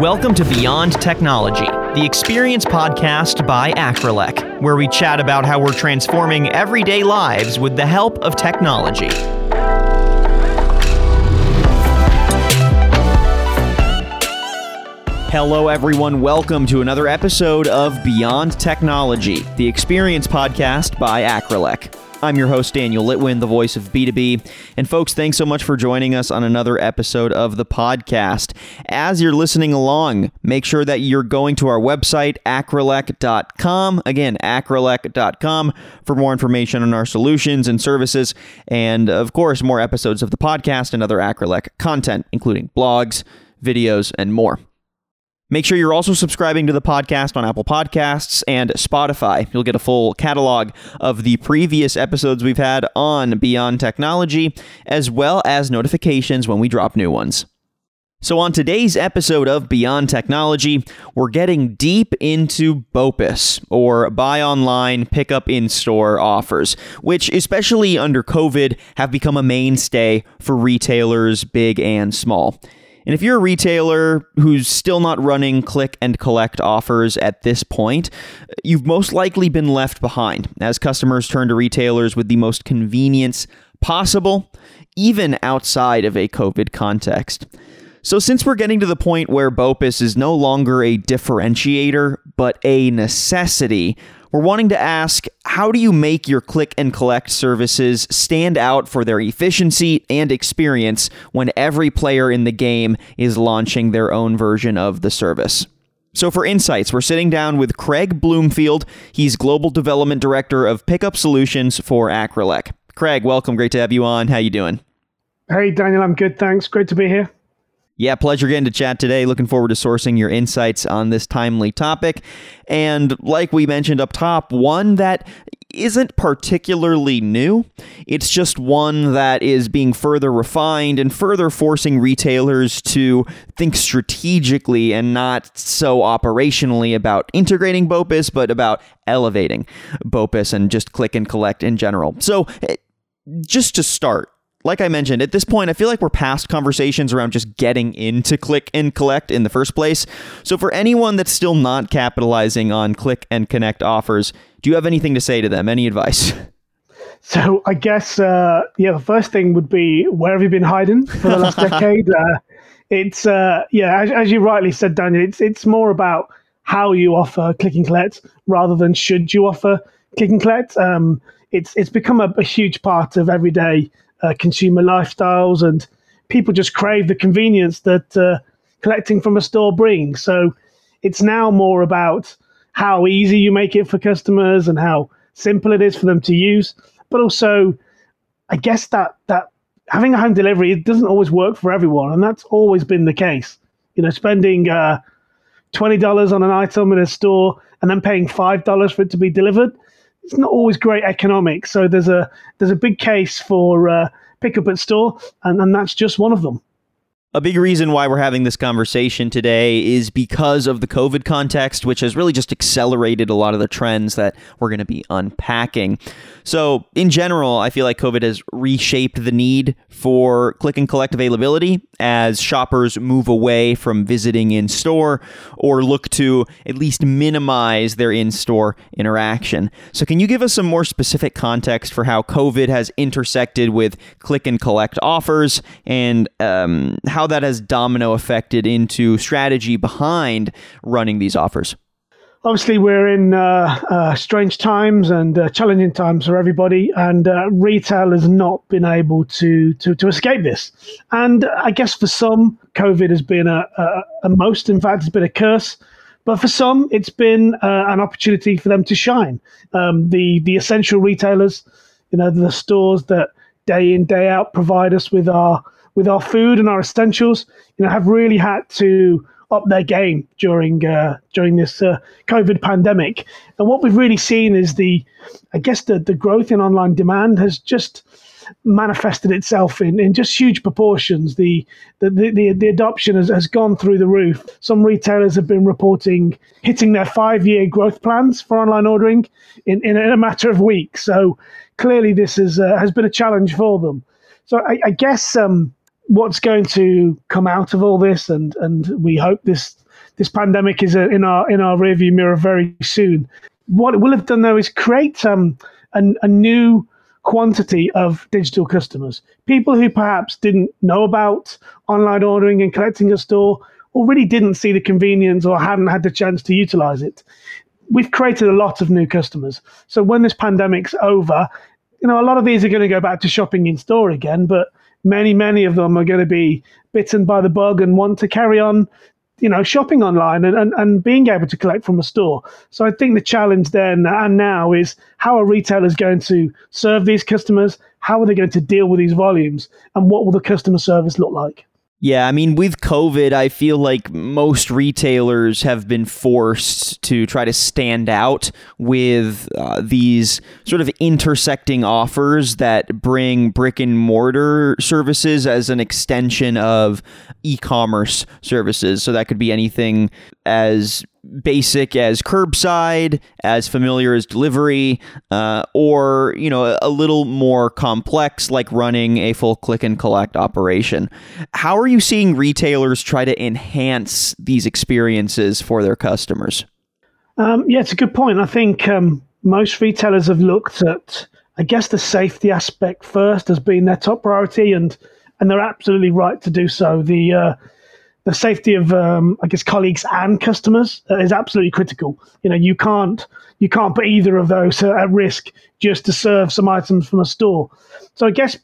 Welcome to Beyond Technology, the experience podcast by Acrelec, where we chat about how we're transforming everyday lives with the help of technology. Hello, everyone. Welcome to another episode of Beyond Technology, the experience podcast by Acrelec. I'm your host, Daniel Litwin, the voice of B2B. And folks, thanks so much for joining us on another episode of the podcast. As you're listening along, make sure that you're going to our website, acrelec.com. Again, acrelec.com for more information on our solutions and services. And of course, more episodes of the podcast and other Acrelec content, including blogs, videos, and more. Make sure you're also subscribing to the podcast on Apple Podcasts and Spotify. You'll get a full catalog of the previous episodes we've had on Beyond Technology, as well as notifications when we drop new ones. So, on today's episode of Beyond Technology, we're getting deep into BOPIS, or Buy Online, Pick Up In Store offers, which, especially under COVID, have become a mainstay for retailers big and small. And if you're a retailer who's still not running click and collect offers at this point, you've most likely been left behind as customers turn to retailers with the most convenience possible, even outside of a COVID context. So, since we're getting to the point where BOPIS is no longer a differentiator, but a necessity, we're wanting to ask how do you make your click and collect services stand out for their efficiency and experience when every player in the game is launching their own version of the service? So, for insights, we're sitting down with Craig Bloomfield. He's Global Development Director of Pickup Solutions for Acrelec. Craig, welcome. Great to have you on. How you doing? Hey, Daniel. I'm good. Thanks. Great to be here. Yeah, pleasure getting to chat today. Looking forward to sourcing your insights on this timely topic. And like we mentioned up top, one that isn't particularly new. It's just one that is being further refined and further forcing retailers to think strategically and not so operationally about integrating BOPIS, but about elevating BOPIS and just click and collect in general. So, eh, just to start, like I mentioned, at this point, I feel like we're past conversations around just getting into click and collect in the first place. So, for anyone that's still not capitalizing on click and connect offers, do you have anything to say to them? Any advice? So, I guess, uh, yeah, the first thing would be where have you been hiding for the last decade? Uh, it's, uh, yeah, as, as you rightly said, Daniel, it's, it's more about how you offer click and collect rather than should you offer click and collect. Um, it's, it's become a, a huge part of everyday uh, consumer lifestyles, and people just crave the convenience that uh, collecting from a store brings. So it's now more about how easy you make it for customers and how simple it is for them to use, but also, I guess that that having a home delivery it doesn't always work for everyone, and that's always been the case. You know, spending uh, twenty dollars on an item in a store and then paying five dollars for it to be delivered it's not always great economics. So there's a there's a big case for uh, pick up at store, and, and that's just one of them. A big reason why we're having this conversation today is because of the COVID context, which has really just accelerated a lot of the trends that we're going to be unpacking. So, in general, I feel like COVID has reshaped the need for click and collect availability as shoppers move away from visiting in store or look to at least minimize their in store interaction. So, can you give us some more specific context for how COVID has intersected with click and collect offers and um, how that has domino affected into strategy behind running these offers? obviously we're in uh, uh, strange times and uh, challenging times for everybody, and uh, retail has not been able to, to to escape this. And I guess for some, COVID has been a, a, a most, in fact, it's been a curse. But for some, it's been uh, an opportunity for them to shine. Um, the the essential retailers, you know, the stores that day in day out provide us with our with our food and our essentials, you know, have really had to up their game during uh, during this uh, COVID pandemic. And what we've really seen is the, I guess the the growth in online demand has just manifested itself in, in just huge proportions. The the, the, the adoption has, has gone through the roof. Some retailers have been reporting hitting their five year growth plans for online ordering in, in, in, a matter of weeks. So clearly this is uh, has been a challenge for them. So I, I guess um, what's going to come out of all this, and and we hope this this pandemic is in our in our rearview mirror very soon. What it will have done though is create um, a, a new quantity of digital customers, people who perhaps didn't know about online ordering and collecting a store, or really didn't see the convenience or hadn't had the chance to utilize it. We've created a lot of new customers. So when this pandemic's over, you know, a lot of these are going to go back to shopping in store again, but many, many of them are going to be bitten by the bug and want to carry on you know, shopping online and, and, and being able to collect from a store. So I think the challenge then and now is how are retailers going to serve these customers? How are they going to deal with these volumes? And what will the customer service look like? Yeah, I mean, with COVID, I feel like most retailers have been forced to try to stand out with uh, these sort of intersecting offers that bring brick and mortar services as an extension of e commerce services. So that could be anything as basic as curbside, as familiar as delivery, uh, or you know a, little more complex like running a full click and collect operation. How are you seeing retailers try to enhance these experiences for their customers? Um, yeah, it's a good point. I think um, most retailers have looked at, I guess, the safety aspect first as being their top priority, and and they're absolutely right to do so. The uh, the safety of um, I guess colleagues and customers uh, is absolutely critical. You know, you can't you can't put either of those at risk just to serve some items from a store. So I guess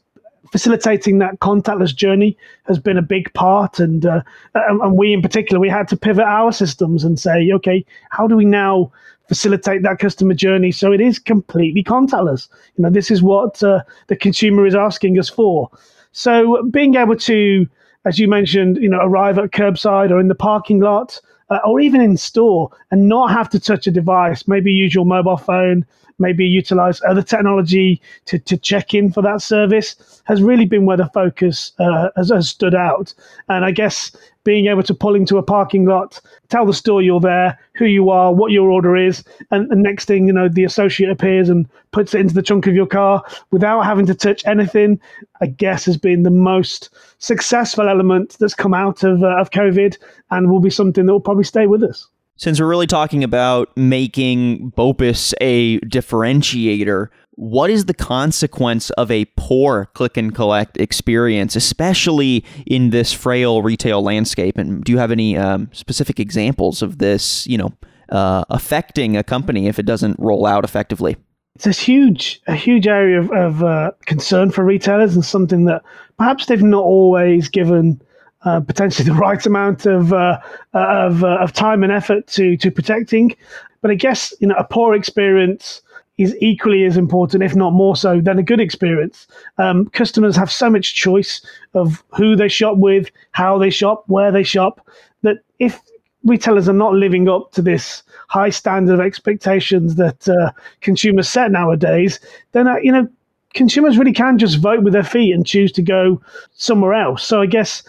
facilitating that contactless journey has been a big part, and uh, and we in particular we had to pivot our systems and say, okay, how do we now facilitate that customer journey so it is completely contactless? You know, this is what uh, the consumer is asking us for. So being able to as you mentioned, you know, arrive at curbside or in the parking lot uh, or even in store and not have to touch a device. Maybe use your mobile phone, maybe utilize other technology to, to check in for that service has really been where the focus uh, has, has stood out. And I guess being able to pull into a parking lot, tell the store you're there, who you are, what your order is, and the next thing you know, the associate appears and puts it into the trunk of your car without having to touch anything. I guess has been the most successful element that's come out of uh, of COVID, and will be something that will probably stay with us. Since we're really talking about making BOPIS a differentiator, what is the consequence of a poor click and collect experience, especially in this frail retail landscape? And do you have any um, specific examples of this, you know, uh, affecting a company if it doesn't roll out effectively? It's a huge, a huge area of, of uh, concern for retailers and something that perhaps they've not always given uh, potentially the right amount of uh, of, uh, of time and effort to to protecting. But I guess you know a poor experience is equally as important, if not more so, than a good experience. Um, customers have so much choice of who they shop with, how they shop, where they shop, that if retailers are not living up to this high standard of expectations that uh, consumers set nowadays, then uh, you know consumers really can just vote with their feet and choose to go somewhere else. So I guess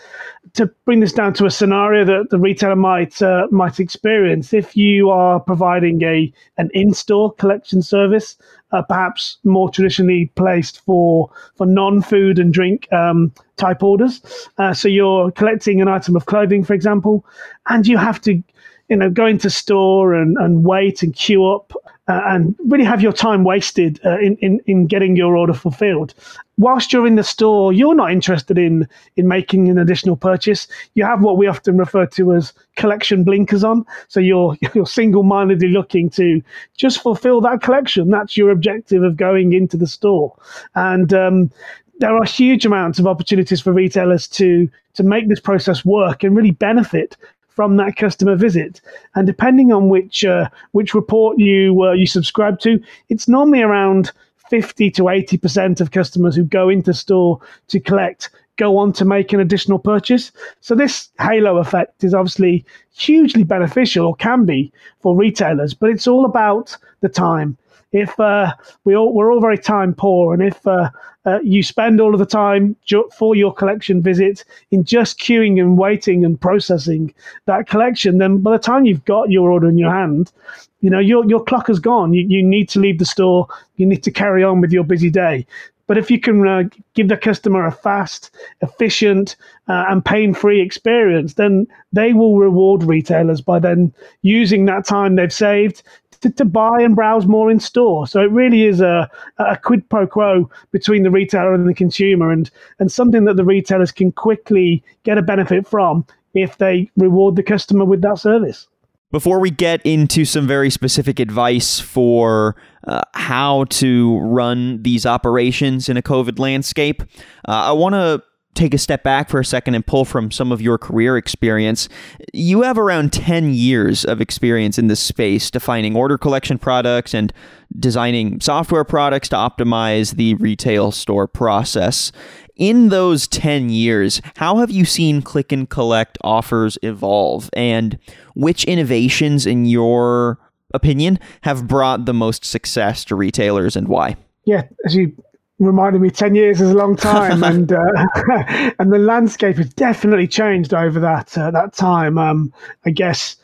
to bring this down to a scenario that the retailer might uh, might experience, if you are providing a an in-store collection service, uh, perhaps more traditionally placed for for non-food and drink um, type orders, uh, so you're collecting an item of clothing, for example, and you have to you know go into store and, and wait and queue up uh, and really have your time wasted uh, in, in, in getting your order fulfilled. Whilst you're in the store, you're not interested in, in making an additional purchase. You have what we often refer to as collection blinkers on. So you're, you're single mindedly looking to just fulfill that collection. That's your objective of going into the store. And um, there are huge amounts of opportunities for retailers to to make this process work and really benefit from that customer visit. And depending on which uh, which report you uh, you subscribe to, it's normally around 50 to 80 percent of customers who go into store to collect go on to make an additional purchase. So this halo effect is obviously hugely beneficial or can be for retailers, but it's all about the time if uh, we all we're all very time poor, and if uh, uh, you spend all of the time ju- for your collection visit in just queuing and waiting and processing that collection, then by the time you've got your order in your hand, you know your your clock has gone. You you need to leave the store. You need to carry on with your busy day. But if you can uh, give the customer a fast, efficient, uh, and pain-free experience, then they will reward retailers by then using that time they've saved to, to buy and browse more in store. So it really is a, a quid pro quo between the retailer and the consumer, and and something that the retailers can quickly get a benefit from if they reward the customer with that service. Before we get into some very specific advice for uh, how to run these operations in a COVID landscape, uh, I want to take a step back for a second and pull from some of your career experience. You have around 10 years of experience in this space, defining order collection products and designing software products to optimize the retail store process. In those 10 years, how have you seen click and collect offers evolve? And which innovations, in your opinion, have brought the most success to retailers and why? Yeah, as you reminded me 10 years is a long time and uh, and the landscape has definitely changed over that uh, that time um, i guess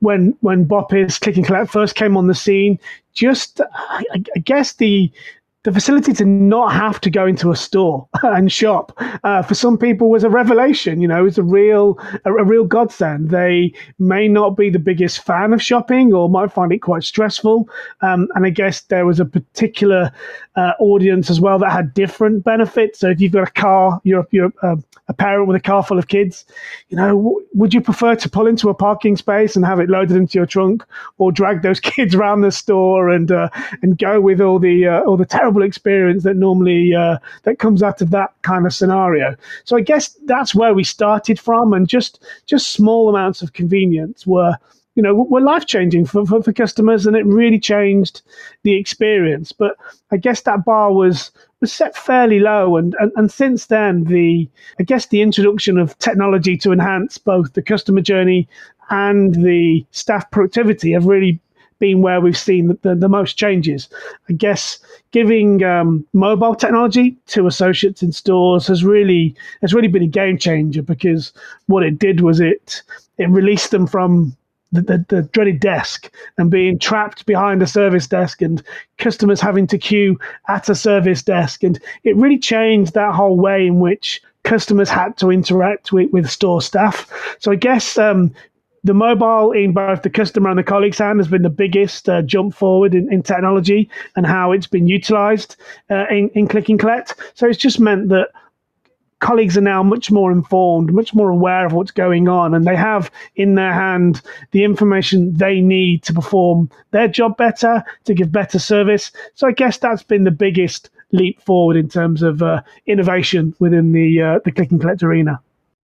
when when BOPIS click and collect first came on the scene just I, I guess the the facility to not have to go into a store and shop uh, for some people was a revelation. You know, it's a real a, a, real godsend. They may not be the biggest fan of shopping or might find it quite stressful. Um, and I guess there was a particular uh, audience as well that had different benefits. So if you've got a car, you're you're uh, a parent with a car full of kids. You know, w- would you prefer to pull into a parking space and have it loaded into your trunk, or drag those kids around the store and uh, and go with all the uh, all the terrible terrible experience that normally uh, that comes out of that kind of scenario. So I guess that's where we started from, and just just small amounts of convenience were you know were life changing for, for, for customers, and it really changed the experience. But I guess that bar was was set fairly low and, and and since then the I guess the introduction of technology to enhance both the customer journey and the staff productivity have really been where we've seen the, the, the most changes. I guess giving um, mobile technology to associates in stores has really has really been a game changer because what it did was it it released them from the, the, the, dreaded desk and being trapped behind a service desk and customers having to queue at a service desk. And it really changed that whole way in which customers had to interact with, with store staff. So I guess um, the mobile in both the customer and the colleague's hand has been the biggest uh, jump forward in, in, technology and how it's been utilized uh, in, in click and collect. So it's just meant that colleagues are now much more informed, much more aware of what's going on, and they have in their hand the information they need to perform their job better, to give better service. So I guess that's been the biggest leap forward in terms of uh, innovation within the uh, the click and collect arena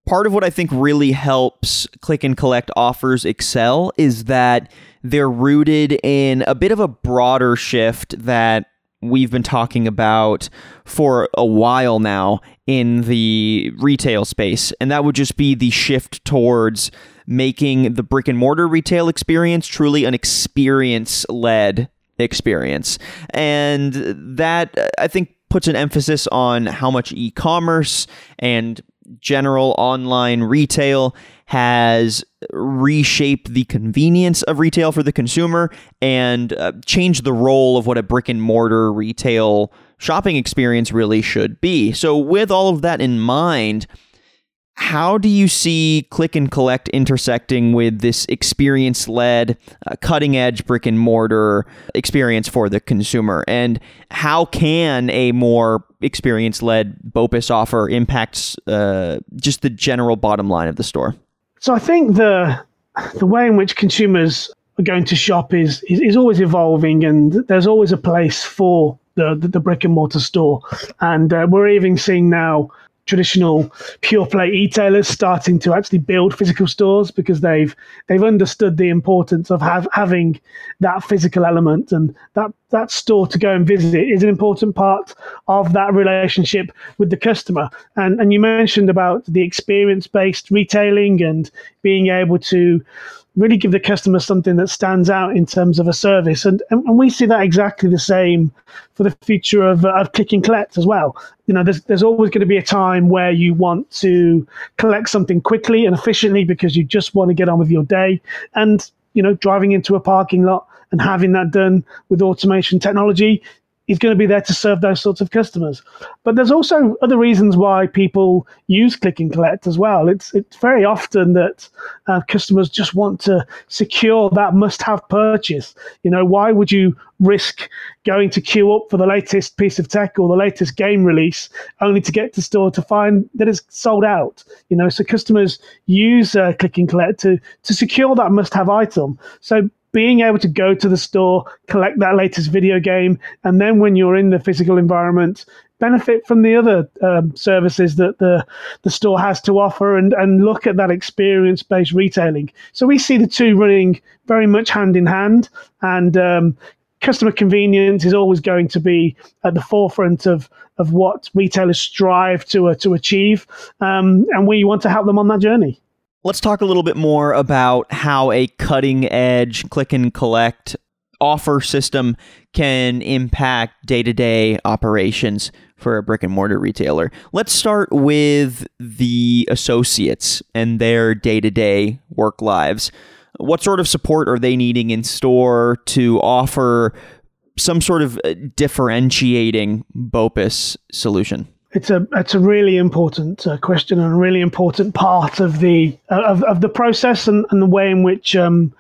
part of what I think really helps click and collect offers excel is that they're rooted in a bit of a broader shift that we've been talking about for a while now in the retail space. And that would just be the shift towards making the brick and mortar retail experience truly an experience led experience. And that, I think, puts an emphasis on how much e commerce and general online retail has reshaped the convenience of retail for the consumer and uh, changed the role of what a brick and mortar retail shopping experience really should be. So, with all of that in mind, how do you see click and collect intersecting with this experience led, uh, cutting edge brick and mortar experience for the consumer? And how can a more experience led BOPIS offer impacts uh, just the general bottom line of the store? So I think the the way in which consumers are going to shop is, is, is always evolving, and there's always a place for the, the, the brick and mortar store. And uh, we're even seeing now traditional pure play e-tailers starting to actually build physical stores because they've they've understood the importance of have, having that physical element. And that that store to go and visit is an important part of that relationship with the customer. And and you mentioned about the experience based retailing and being able to really give the customer something that stands out in terms of a service. And, and, and we see that exactly the same for the future of, uh, of click and collect as well. You know, there's, there's always going to be a time where you want to collect something quickly and efficiently because you just want to get on with your day. And, you know, driving into a parking lot and having that done with automation technology is going to be there to serve those sorts of customers. But there's also other reasons why people use click and collect as well. It's it's very often that uh, customers just want to secure that must-have purchase. You know, why would you risk going to queue up for the latest piece of tech or the latest game release only to get to store to find that it's sold out? You know, so customers use uh, click and collect to to secure that must-have item. So being able to go to the store, collect that latest video game, and then when you're in the physical environment, benefit from the other um, services that the the store has to offer, and and look at that experience based retailing. So we see the two running very much hand in hand, and um, customer convenience is always going to be at the forefront of of what retailers strive to uh, to achieve, um, and we want to help them on that journey. Let's talk a little bit more about how a cutting edge click and collect offer system can impact day to day operations for a brick and mortar retailer. Let's start with the associates and their day to day work lives. What sort of support are they needing in store to offer some sort of uh, differentiating BOPIS solution? It's a it's a really important uh, question and a really important part of the uh, of, of the process and, and the way in which um,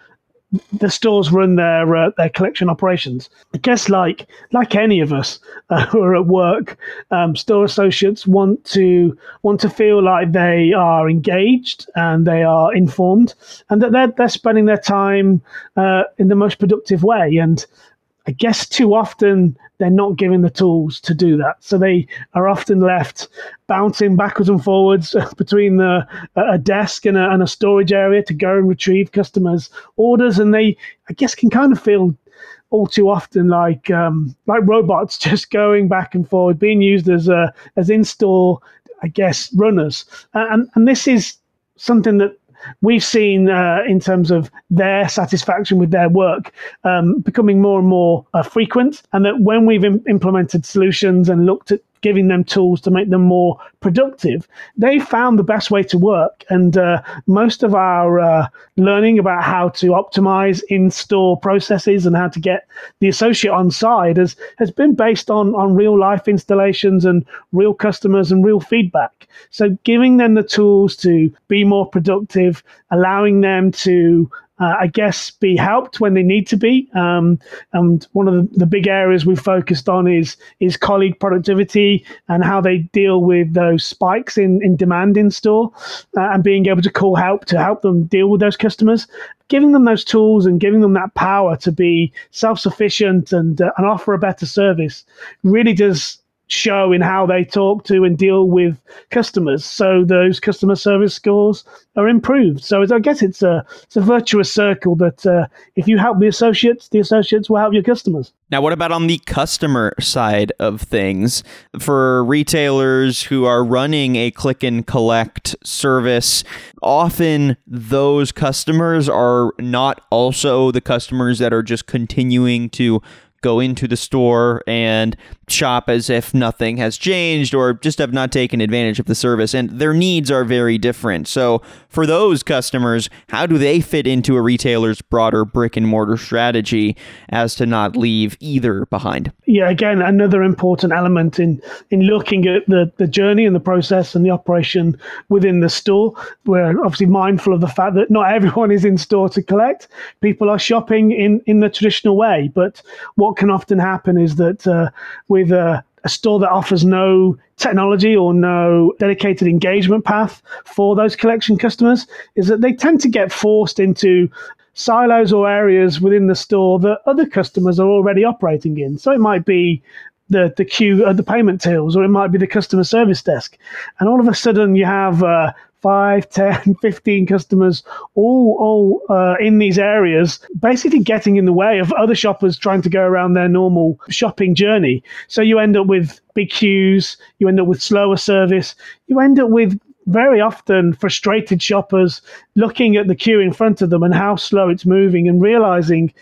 the stores run their uh, their collection operations. I guess like like any of us uh, who are at work, um, store associates want to want to feel like they are engaged and they are informed, and that they're they're spending their time uh, in the most productive way. And I guess too often they're not given the tools to do that. So they are often left bouncing backwards and forwards between the, a desk and a, and a storage area to go and retrieve customers' orders. And they, I guess, can kind of feel all too often like um, like robots just going back and forward, being used as a, as in-store, I guess, runners. And, and this is something that we've seen uh, in terms of their satisfaction with their work um, becoming more and more uh, frequent, and that when we've Im- implemented solutions and looked at giving them tools to make them more productive, they found the best way to work. And uh, most of our uh, learning about how to optimize in store processes and how to get the associate on side has, has been based on, on real life installations and real customers and real feedback. So giving them the tools to be more productive, allowing them to uh, I guess, be helped when they need to be. Um, and one of the, big areas we've focused on is is colleague productivity and how they deal with those spikes in, in demand in store uh, and being able to call help to help them deal with those customers. Giving them those tools and giving them that power to be self sufficient and, uh, and offer a better service really does show in how they talk to and deal with customers. So those customer service scores are improved. So I guess it's a it's a virtuous circle that uh, if you help the associates, the associates will help your customers. Now, what about on the customer side of things for retailers who are running a click and collect service? Often those customers are not also the customers that are just continuing to go into the store and shop as if nothing has changed or just have not taken advantage of the service. And their needs are very different. So, for those customers, how do they fit into a retailer's broader brick and mortar strategy as to not leave either behind? Yeah, again, another important element in, in looking at the, the journey and the process and the operation within the store. We're obviously mindful of the fact that not everyone is in store to collect. People are shopping in, in the traditional way. But what can often happen is that uh, with a, a store that offers no technology or no dedicated engagement path for those collection customers, is that they tend to get forced into silos or areas within the store that other customers are already operating in. So it might be the the queue at the payment tills, or it might be the customer service desk, and all of a sudden you have uh, 5, 10, 15 customers all, all uh, in these areas, basically getting in the way of other shoppers trying to go around their normal shopping journey. So you end up with big queues, you end up with slower service, you end up with very often frustrated shoppers looking at the queue in front of them and how slow it's moving and realizing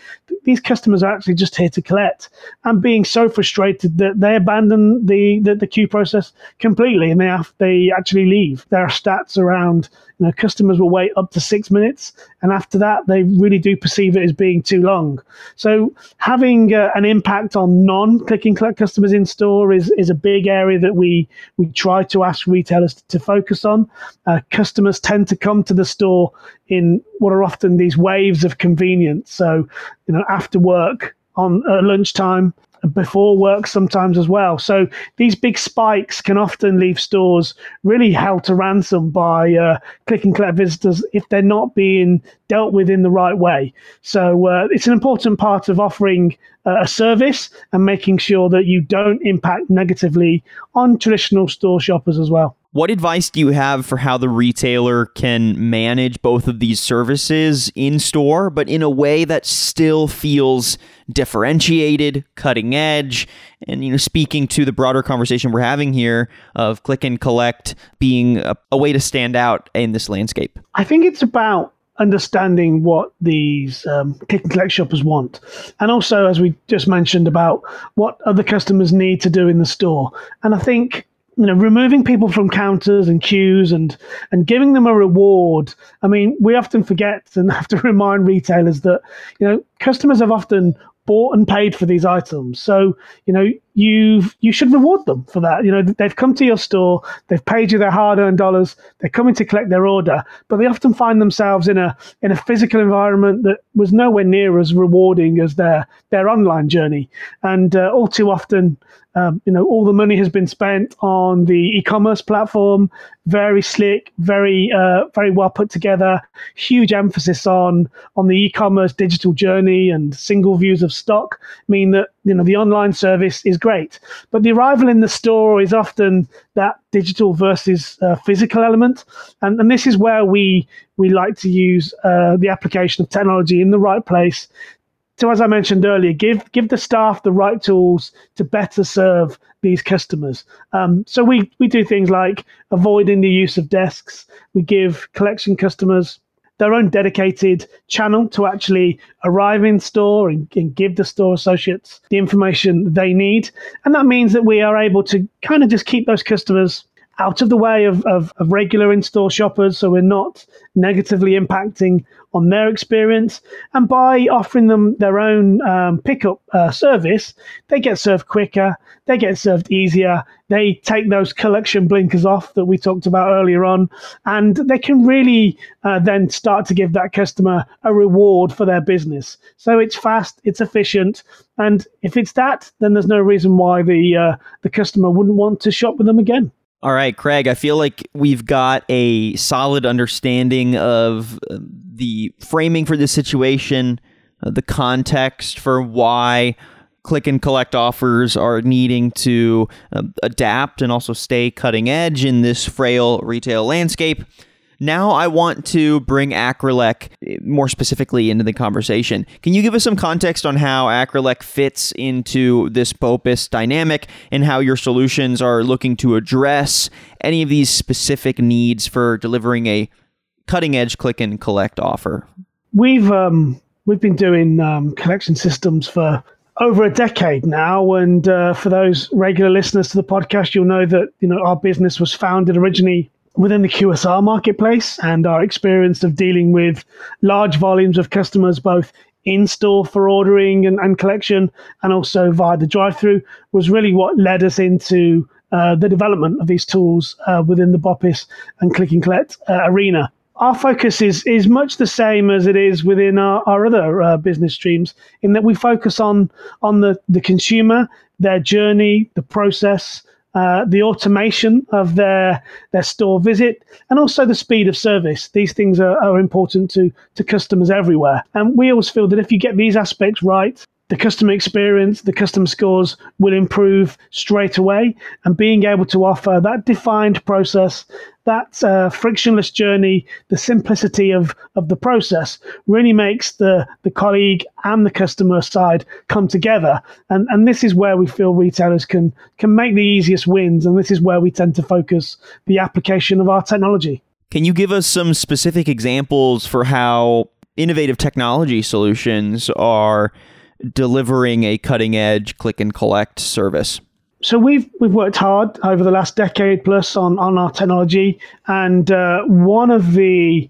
these customers are actually just here to collect and being so frustrated that they abandon the, the, the queue process completely and they have, they actually leave. There are stats around You know, customers will wait up to six minutes, and after that, they really do perceive it as being too long. So, having uh, an impact on non-click collect customers in store is is a big area that we we try to ask retailers to focus on. Uh, customers tend to come to the store in what are often these waves of convenience. So, you know, after work on uh, lunchtime before work sometimes as well. So these big spikes can often leave stores really held to ransom by uh, click and collect visitors if they're not being dealt with in the right way. So uh, it's an important part of offering uh, a service and making sure that you don't impact negatively on traditional store shoppers as well. What advice do you have for how the retailer can manage both of these services in store, but in a way that still feels differentiated, cutting edge, and you know, speaking to the broader conversation we're having here of click and collect being a, a way to stand out in this landscape? I think it's about understanding what these um, click and collect shoppers want. And also, as we just mentioned, about what other customers need to do in the store. And I think you know, removing people from counters and queues and and giving them a reward. I mean, we often forget and have to remind retailers that you know customers have often bought and paid for these items. So, you know, you you should reward them for that. You know, they've come to your store, they've paid you their hard-earned dollars, they're coming to collect their order, but they often find themselves in a in a physical environment that was nowhere near as rewarding as their their online journey. And uh, all too often, um, you know, all the money has been spent on the e-commerce platform. Very slick, very uh, very well put together. Huge emphasis on on the e-commerce digital journey and single views of stock mean that you know the online service is great, but the arrival in the store is often that digital versus uh, physical element, and and this is where we we like to use uh, the application of technology in the right place so as I mentioned earlier, give give the staff the right tools to better serve these customers. Um, so we we do things like avoiding the use of desks. We give collection customers their own dedicated channel to actually arrive in store and, and, give the store associates the information they need. And that means that we are able to kind of just keep those customers out of the way of, of, of regular in-store shoppers so we're not negatively impacting on their experience. And by offering them their own um, pickup uh, service they get served quicker they get served easier they take those collection blinkers off that we talked about earlier on and they can really uh, then start to give that customer a reward for their business. So it's fast it's efficient and if it's that then there's no reason why the uh, the customer wouldn't want to shop with them again all right, Craig, I feel like we've got a solid understanding of uh, the framing for this situation, uh, the context for why click and collect offers are needing to uh, adapt and also stay cutting edge in this frail retail landscape. Now I want to bring Acrelec more specifically into the conversation. Can you give us some context on how Acrelec fits into this BOPIS dynamic and how your solutions are looking to address any of these specific needs for delivering a cutting edge click and collect offer? We've um, we've been doing um, collection systems for over a decade now, and uh, for those regular listeners to the podcast, you'll know that you know our business was founded originally within the QSR marketplace and our experience of dealing with large volumes of customers, both in store for ordering and, and collection and also via the drive through, was really what led us into uh, the development of these tools uh, within the BOPIS and click and collect uh, arena. Our focus is is much the same as it is within our, our other uh, business streams, in that we focus on on the, the consumer, their journey, the process, uh, the automation of their their store visit, and also the speed of service. These things are, are important to to customers everywhere. And we always feel that if you get these aspects right, the customer experience, the customer scores will improve straight away. And being able to offer that defined process, that uh, frictionless journey, the simplicity of, of the process really makes the, the colleague and the customer side come together. And, and this is where we feel retailers can, can make the easiest wins. And this is where we tend to focus the application of our technology. Can you give us some specific examples for how innovative technology solutions are delivering a cutting edge click and collect service? so we've we've worked hard over the last decade plus on on our technology, and uh, one of the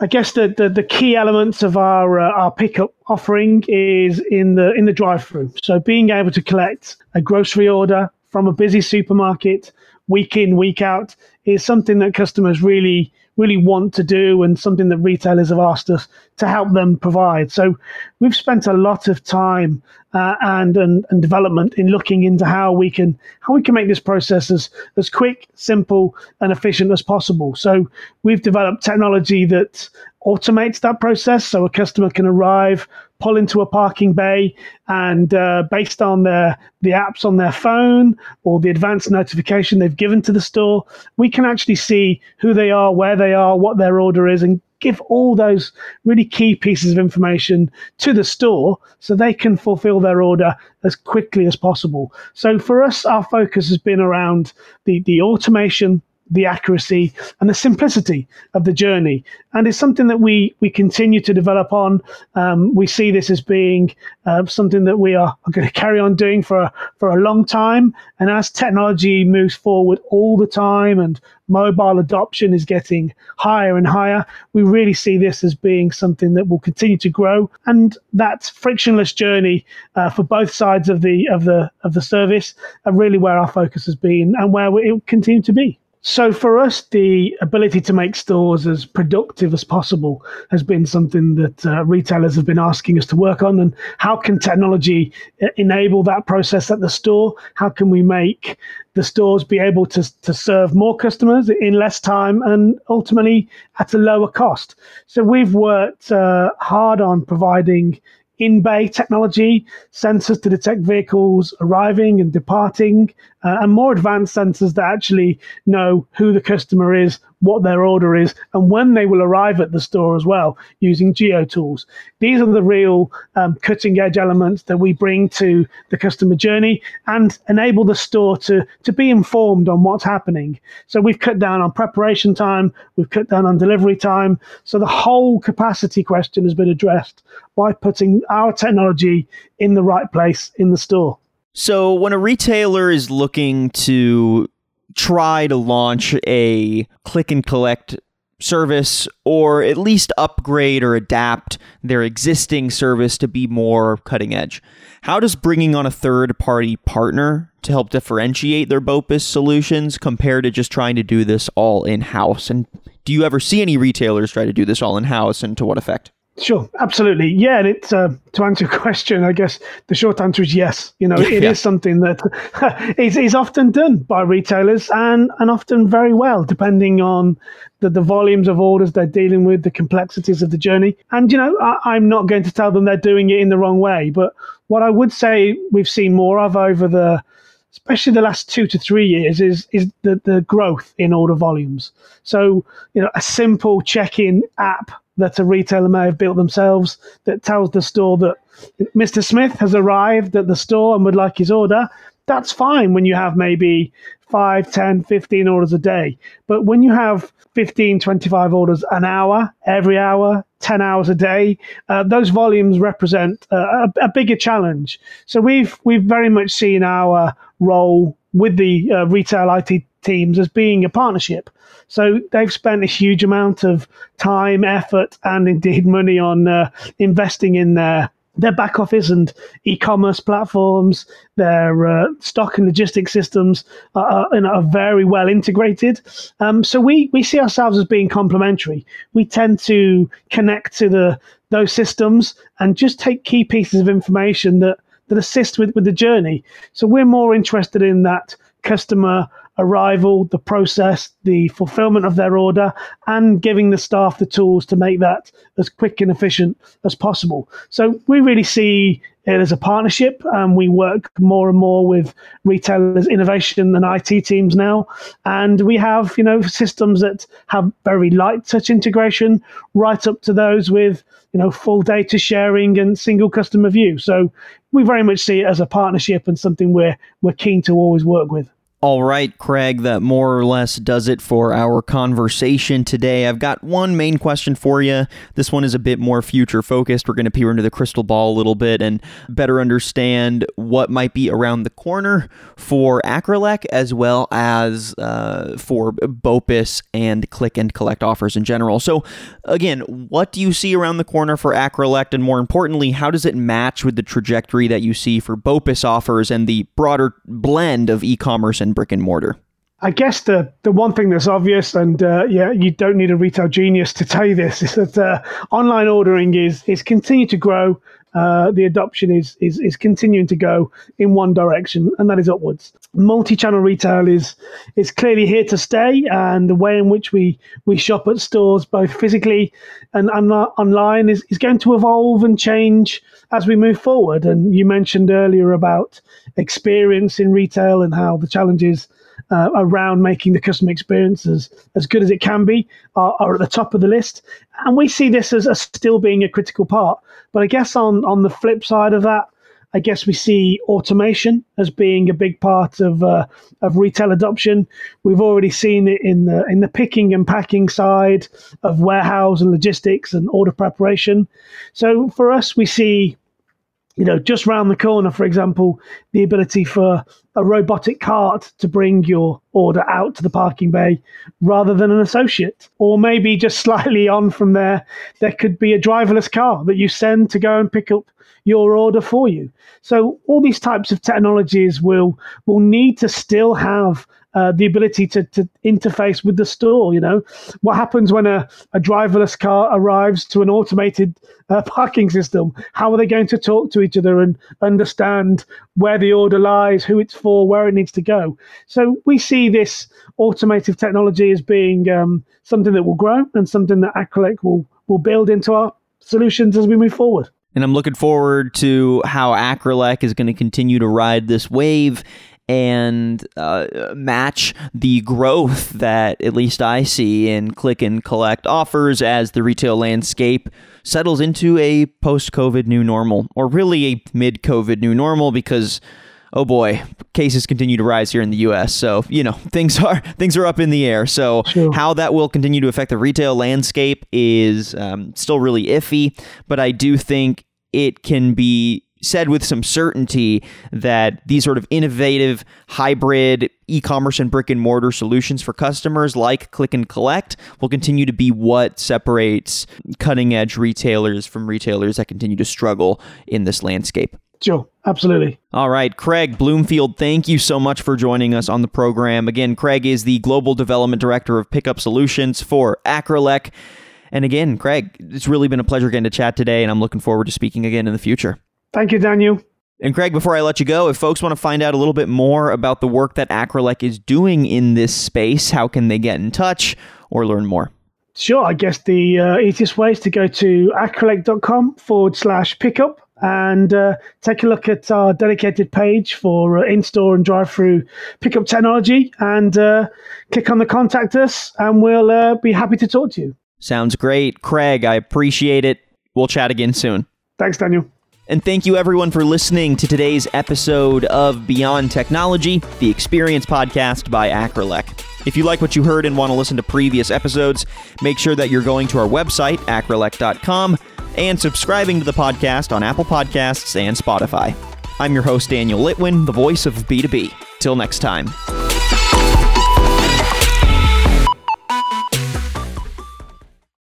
I guess the, the, the, key elements of our uh, our pickup offering is in the in the drive-through. So being able to collect a grocery order from a busy supermarket week in week out is something that customers really really want to do and something that retailers have asked us to help them provide. So we've spent a lot of time uh, and, and and development in looking into how we can how we can make this process as, as quick, simple, and efficient as possible. So we've developed technology that automates that process so a customer can arrive pull into a parking bay and uh, based on their the apps on their phone or the advanced notification they've given to the store we can actually see who they are where they are what their order is and give all those really key pieces of information to the store so they can fulfill their order as quickly as possible. So for us our focus has been around the the automation the accuracy and the simplicity of the journey. And it's something that we we continue to develop on. Um, we see this as being uh, something that we are, going to carry on doing for for a long time. And as technology moves forward all the time and mobile adoption is getting higher and higher, we really see this as being something that will continue to grow. And that frictionless journey uh, for both sides of the of the of the service are really where our focus has been and where it will continue to be. So for us, the ability to make stores as productive as possible has been something that uh, retailers have been asking us to work on. And how can technology uh, enable that process at the store? How can we make the stores be able to, to serve more customers in less time and ultimately at a lower cost? So we've worked uh, hard on providing in bay technology, sensors to detect vehicles arriving and departing, uh, and more advanced sensors that actually know who the customer is, what their order is, and when they will arrive at the store as well using geo tools. These are the real um, cutting edge elements that we bring to the customer journey and enable the store to, to be informed on what's happening. So we've cut down on preparation time, we've cut down on delivery time. So the whole capacity question has been addressed by putting our technology in the right place in the store. So, when a retailer is looking to try to launch a click and collect service or at least upgrade or adapt their existing service to be more cutting edge, how does bringing on a third party partner to help differentiate their BOPIS solutions compared to just trying to do this all in house? And do you ever see any retailers try to do this all in house and to what effect? Sure, absolutely. Yeah, and it's uh, to answer your question, I guess the short answer is yes. You know, yeah, it yeah. is something that is, is often done by retailers and, and often very well, depending on the, the volumes of orders they're dealing with, the complexities of the journey. And, you know, I, I'm not going to tell them they're doing it in the wrong way. But what I would say we've seen more of over the especially the last two to three years, is is the, the growth in order volumes. So, you know, a simple check-in app that a retailer may have built themselves that tells the store that Mr. Smith has arrived at the store and would like his order. That's fine when you have maybe 5, 10, 15 orders a day. But when you have 15, 25 orders an hour, every hour, 10 hours a day, uh, those volumes represent a, a, bigger challenge. So we've, we've very much seen our role with the uh, retail IT teams as being a partnership. So they've spent a huge amount of time, effort, and indeed money on uh, investing in their their back office and e-commerce platforms, their uh, stock and logistics systems are, are, are very well integrated. Um, so we we see ourselves as being complementary. We tend to connect to the those systems and just take key pieces of information that that assist with, with the journey. So we're more interested in that customer arrival, the process, the fulfillment of their order, and giving the staff the tools to make that as quick and efficient as possible. So we really see it as a partnership, and we work more and more with retailers, innovation, and IT teams now. And we have, you know, systems that have very light touch integration, right up to those with, you know, full data sharing and single customer view. So we very much see it as a partnership and something we're we're keen to always work with. All right, Craig, that more or less does it for our conversation today. I've got one main question for you. This one is a bit more future focused. We're going to peer into the crystal ball a little bit and better understand what might be around the corner for Acrelec as well as uh, for BOPIS and click and collect offers in general. So, again, what do you see around the corner for Acrelec? And more importantly, how does it match with the trajectory that you see for BOPIS offers and the broader blend of e commerce and brick and mortar? I guess the the one thing that's obvious, and uh, yeah, you don't need a retail genius to tell you this, is that uh, online ordering is is continuing to grow. Uh, the adoption is, is is continuing to go in one direction, and that is upwards. Multi-channel retail is is clearly here to stay, and the way in which we we shop at stores, both physically and, and online, is, is going to evolve and change as we move forward. And you mentioned earlier about experience in retail and how the challenges uh, around making the customer experience as, good as it can be are, are, at the top of the list. And we see this as, as still being a critical part. But I guess on, on the flip side of that, I guess we see automation as being a big part of uh, of retail adoption. We've already seen it in the in the picking and packing side of warehouse and logistics and order preparation. So for us, we see you know, just round the corner, for example, the ability for a robotic cart to bring your order out to the parking bay rather than an associate. Or maybe just slightly on from there, there could be a driverless car that you send to go and pick up your order for you. So all these types of technologies will will need to still have uh, the ability to, to interface with the store. You know, what happens when a, a driverless car arrives to an automated uh, parking system? How are they going to talk to each other and understand where the order lies, who it's for, where it needs to go? So we see this automated technology as being um, something that will grow and something that Acrelec will will build into our solutions as we move forward. And I'm looking forward to how Acrelec is going to continue to ride this wave and uh, match the growth that at least I see in click and collect offers as the retail landscape settles into a post COVID new normal, or really a mid COVID new normal, because oh boy, cases continue to rise here in the U.S. So you know things are things are up in the air. So sure. how that will continue to affect the retail landscape is um, still really iffy. But I do think it can be said with some certainty that these sort of innovative hybrid e-commerce and brick and mortar solutions for customers like click and collect will continue to be what separates cutting edge retailers from retailers that continue to struggle in this landscape. Sure, absolutely. All right, Craig Bloomfield, thank you so much for joining us on the program. Again, Craig is the Global Development Director of Pickup Solutions for Acrelec. And again, Craig, it's really been a pleasure getting to chat today, and I'm looking forward to speaking again in the future. Thank you, Daniel. And Craig, before I let you go, if folks want to find out a little bit more about the work that Acrelec is doing in this space, how can they get in touch or learn more? Sure. I guess the uh, easiest way is to go to acrelec.com forward slash pickup and uh, take a look at our dedicated page for uh, in-store and drive-through pickup technology and uh, click on the contact us and we'll uh, be happy to talk to you. Sounds great. Craig, I appreciate it. We'll chat again soon. Thanks, Daniel. And thank you everyone for listening to today's episode of Beyond Technology, the Experience podcast by Acrelec. If you like what you heard and want to listen to previous episodes, make sure that you're going to our website, acrelec.com, and subscribing to the podcast on Apple Podcasts and Spotify. I'm your host, Daniel Litwin, the voice of B2B. Till next time.